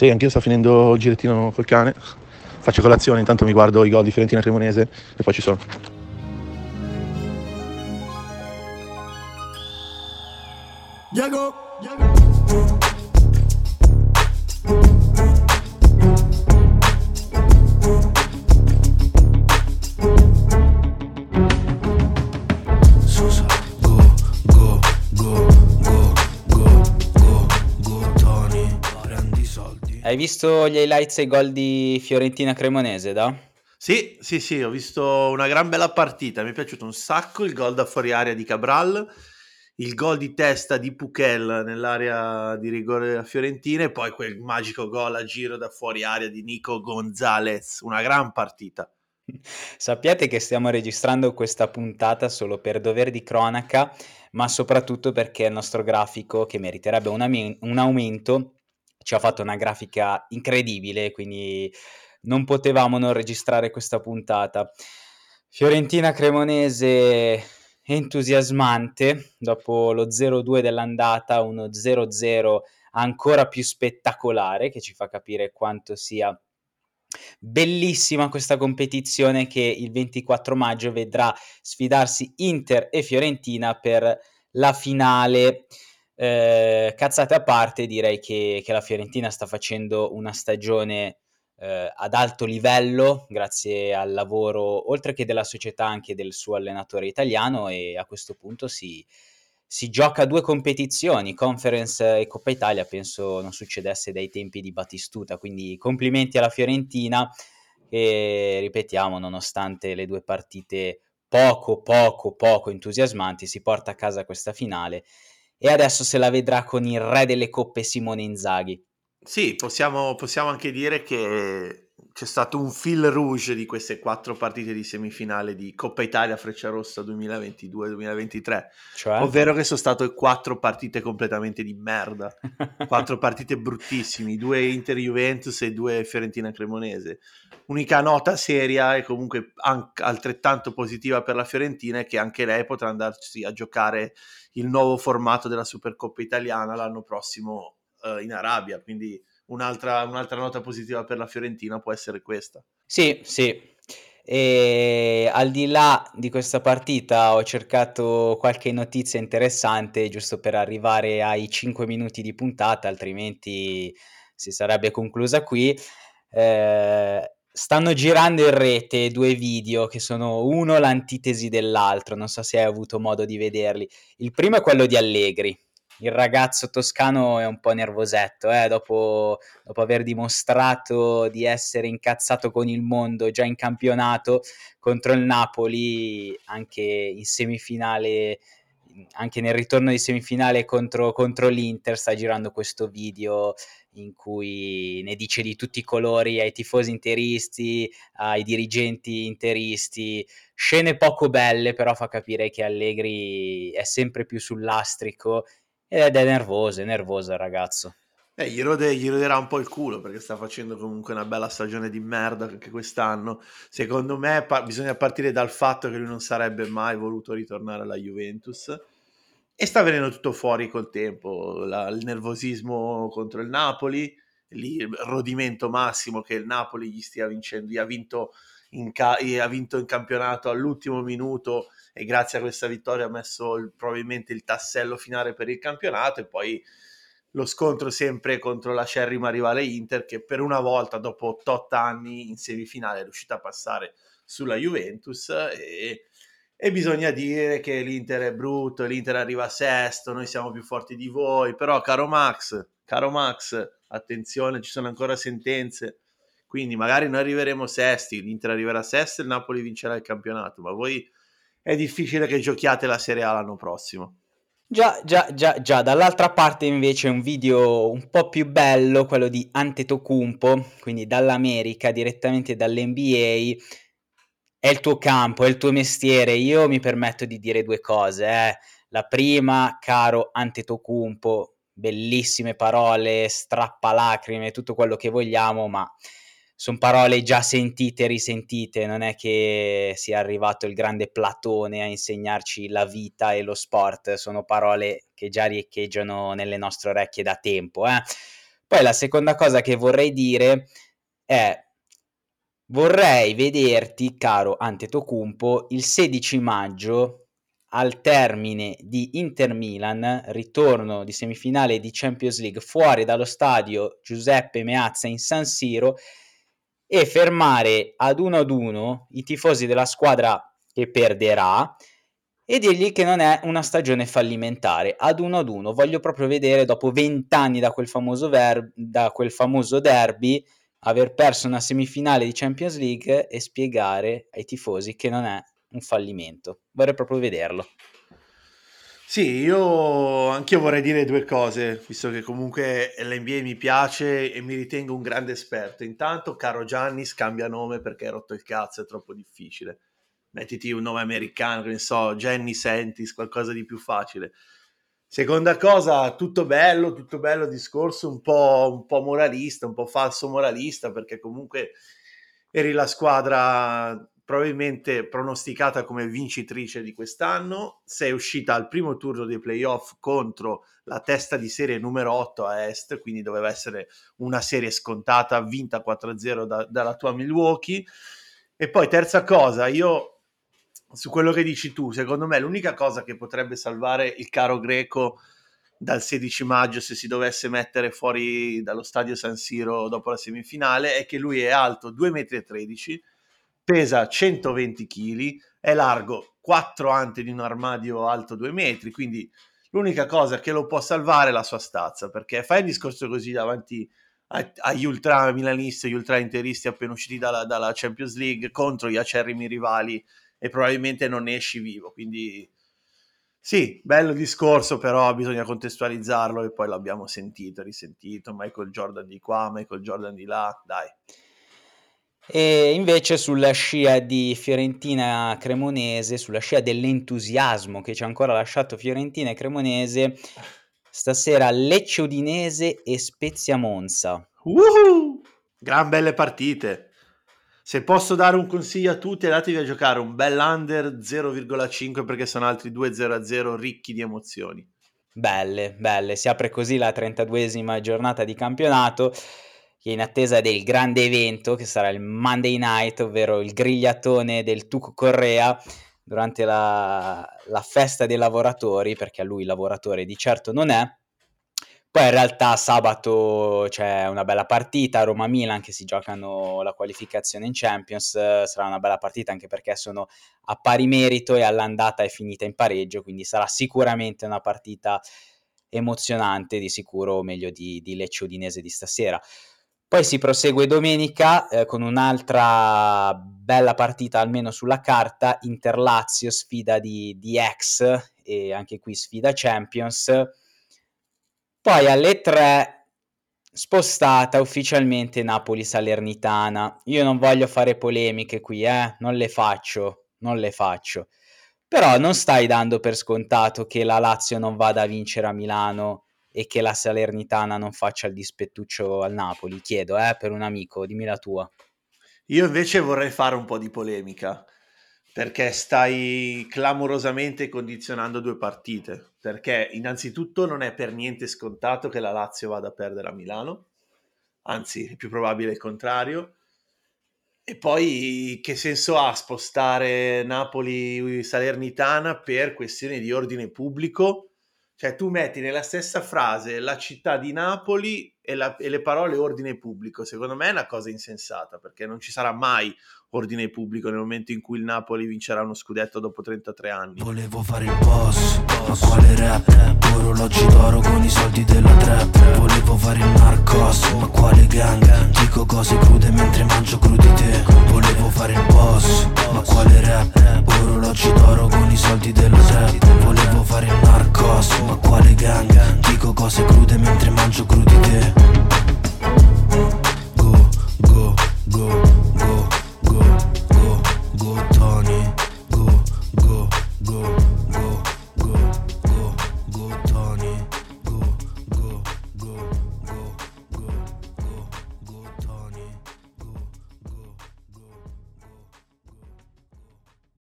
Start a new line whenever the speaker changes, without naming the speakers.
Sì, anch'io sto finendo il girettino col cane. Faccio colazione, intanto mi guardo i gol di Fiorentina Cremonese e poi ci sono.
Diego. Sosa,
Hai visto gli highlights e i gol di Fiorentina Cremonese, da?
Sì, sì, sì, ho visto una gran bella partita, mi è piaciuto un sacco il gol da fuori area di Cabral, il gol di testa di Puchel nell'area di rigore della Fiorentina e poi quel magico gol a giro da fuori area di Nico Gonzalez, una gran partita.
Sappiate che stiamo registrando questa puntata solo per dover di cronaca, ma soprattutto perché il nostro grafico, che meriterebbe un, ame- un aumento, ci ha fatto una grafica incredibile, quindi non potevamo non registrare questa puntata. Fiorentina Cremonese entusiasmante, dopo lo 0-2 dell'andata, uno 0-0 ancora più spettacolare, che ci fa capire quanto sia bellissima questa competizione che il 24 maggio vedrà sfidarsi Inter e Fiorentina per la finale. Eh, cazzate a parte, direi che, che, la Fiorentina sta facendo una stagione eh, ad alto livello grazie al lavoro, oltre che della società, anche del suo allenatore italiano e a questo punto si, si gioca due competizioni, Conference e Coppa Italia, penso non succedesse dai tempi di Battistuta, quindi complimenti alla Fiorentina e ripetiamo, nonostante le due partite poco, poco, poco entusiasmanti, si porta a casa questa finale e adesso se la vedrà con il re delle coppe Simone Inzaghi.
Sì, possiamo, possiamo anche dire che c'è stato un fil rouge di queste quattro partite di semifinale di Coppa Italia Frecciarossa 2022-2023,
Cioè?
ovvero che sono state quattro partite completamente di merda, quattro partite bruttissimi, due Inter Juventus e due Fiorentina Cremonese. Unica nota seria e comunque anche altrettanto positiva per la Fiorentina è che anche lei potrà andarsi a giocare il nuovo formato della Supercoppa italiana l'anno prossimo uh, in Arabia, quindi un'altra, un'altra nota positiva per la Fiorentina può essere questa.
Sì, sì. E al di là di questa partita ho cercato qualche notizia interessante giusto per arrivare ai 5 minuti di puntata, altrimenti si sarebbe conclusa qui. Eh, stanno girando in rete due video che sono uno l'antitesi dell'altro, non so se hai avuto modo di vederli. Il primo è quello di Allegri, il ragazzo toscano è un po' nervosetto, eh? dopo, dopo, aver dimostrato di essere incazzato con il mondo già in campionato contro il Napoli, anche in semifinale, anche nel ritorno di semifinale contro, contro l'Inter, sta girando questo video in cui ne dice di tutti i colori ai tifosi interisti, ai dirigenti interisti, scene poco belle, però fa capire che Allegri è sempre più sull'astrico ed è nervoso, è nervoso il ragazzo.
Eh, gli, rode, gli roderà un po' il culo perché sta facendo comunque una bella stagione di merda anche quest'anno. Secondo me pa- bisogna partire dal fatto che lui non sarebbe mai voluto ritornare alla Juventus e sta venendo tutto fuori col tempo. La, il nervosismo contro il Napoli, il rodimento massimo che il Napoli gli stia vincendo, gli ha vinto in, ca- ha vinto in campionato all'ultimo minuto e grazie a questa vittoria ha messo il, probabilmente il tassello finale per il campionato e poi lo scontro sempre contro la scerrima rivale Inter che per una volta dopo 88 anni in semifinale è riuscita a passare sulla Juventus e, e bisogna dire che l'Inter è brutto, l'Inter arriva a sesto, noi siamo più forti di voi, però caro Max, caro Max, attenzione, ci sono ancora sentenze, quindi magari noi arriveremo sesti, l'Inter arriverà sesto e il Napoli vincerà il campionato, ma voi è difficile che giochiate la Serie A l'anno prossimo.
Già, già, già, già, dall'altra parte invece un video un po' più bello, quello di Antetokounmpo, quindi dall'America, direttamente dall'NBA. È il tuo campo, è il tuo mestiere. Io mi permetto di dire due cose. Eh. La prima, caro Antetokounmpo, bellissime parole, strappalacrime, tutto quello che vogliamo, ma sono parole già sentite e risentite, non è che sia arrivato il grande Platone a insegnarci la vita e lo sport, sono parole che già riecheggiano nelle nostre orecchie da tempo. Eh? Poi la seconda cosa che vorrei dire è vorrei vederti, caro Antetokounmpo, il 16 maggio al termine di Inter Milan, ritorno di semifinale di Champions League fuori dallo stadio Giuseppe Meazza in San Siro e fermare ad uno ad uno i tifosi della squadra che perderà e dirgli che non è una stagione fallimentare. Ad uno ad uno voglio proprio vedere dopo vent'anni da ver- da quel famoso derby aver perso una semifinale di Champions League e spiegare ai tifosi che non è un fallimento. Vorrei proprio vederlo.
Sì, io anch'io vorrei dire due cose, visto che comunque l'NBA mi piace e mi ritengo un grande esperto. Intanto, caro Gianni, scambia nome perché hai rotto il cazzo, è troppo difficile. Mettiti un nome americano, che ne so, Jenny Sentis, qualcosa di più facile. Seconda cosa, tutto bello, tutto bello discorso, un po', un po' moralista, un po' falso moralista, perché comunque eri la squadra probabilmente pronosticata come vincitrice di quest'anno, sei uscita al primo turno dei playoff contro la testa di serie numero 8 a est, quindi doveva essere una serie scontata, vinta 4-0 da, dalla tua Milwaukee. E poi terza cosa, io su quello che dici tu, secondo me l'unica cosa che potrebbe salvare il caro greco dal 16 maggio se si dovesse mettere fuori dallo stadio San Siro dopo la semifinale è che lui è alto 2,13 m pesa 120 kg, è largo 4 ante di un armadio alto 2 metri, quindi l'unica cosa che lo può salvare è la sua stazza, perché fai il discorso così davanti agli ultra milanisti, agli ultra interisti appena usciti dalla, dalla, Champions League contro gli acerrimi rivali e probabilmente non ne esci vivo, quindi sì, bello discorso, però bisogna contestualizzarlo e poi l'abbiamo sentito, risentito, Michael Jordan di qua, Michael Jordan di là, dai.
E invece sulla scia di Fiorentina Cremonese, sulla scia dell'entusiasmo che ci ha ancora lasciato Fiorentina e Cremonese, stasera Lecce Udinese e Spezia Monza.
Uh-huh! Gran belle partite. Se posso dare un consiglio a tutti, andatevi a giocare un bel under 0,5 perché sono altri 2 0-0 ricchi di emozioni.
Belle, belle. Si apre così la 32esima giornata di campionato che in attesa del grande evento che sarà il Monday Night, ovvero il grigliatone del Tuco Correa durante la, la festa dei lavoratori, perché a lui lavoratore di certo non è. Poi in realtà sabato c'è una bella partita, Roma-Milan che si giocano la qualificazione in Champions, sarà una bella partita anche perché sono a pari merito e all'andata è finita in pareggio, quindi sarà sicuramente una partita emozionante, di sicuro meglio di, di Lecce Udinese di stasera. Poi si prosegue domenica eh, con un'altra bella partita, almeno sulla carta, Inter-Lazio, sfida di, di ex e anche qui sfida Champions. Poi alle 3 spostata ufficialmente Napoli-Salernitana. Io non voglio fare polemiche qui, eh? non le faccio, non le faccio. Però non stai dando per scontato che la Lazio non vada a vincere a Milano e che la Salernitana non faccia il dispettuccio al Napoli, chiedo, eh, per un amico, dimmi la tua.
Io invece vorrei fare un po' di polemica, perché stai clamorosamente condizionando due partite, perché innanzitutto non è per niente scontato che la Lazio vada a perdere a Milano, anzi è più probabile il contrario, e poi che senso ha spostare Napoli-Salernitana per questioni di ordine pubblico? Cioè tu metti nella stessa frase la città di Napoli e, la, e, le parole ordine pubblico. Secondo me è una cosa insensata perché non ci sarà mai ordine pubblico nel momento in cui il Napoli vincerà uno scudetto dopo 33 anni.
Volevo fare il boss, ma quale rap? Orologi d'oro con i soldi della trap. Volevo fare il narcos, ma quale gang? Dico cose crude mentre mangio crudité. Volevo fare il boss, ma quale rap? orologi d'oro con i soldi dello trap Volevo fare il narcos, ma quale gang? Dico cose crude mentre mangio crudi te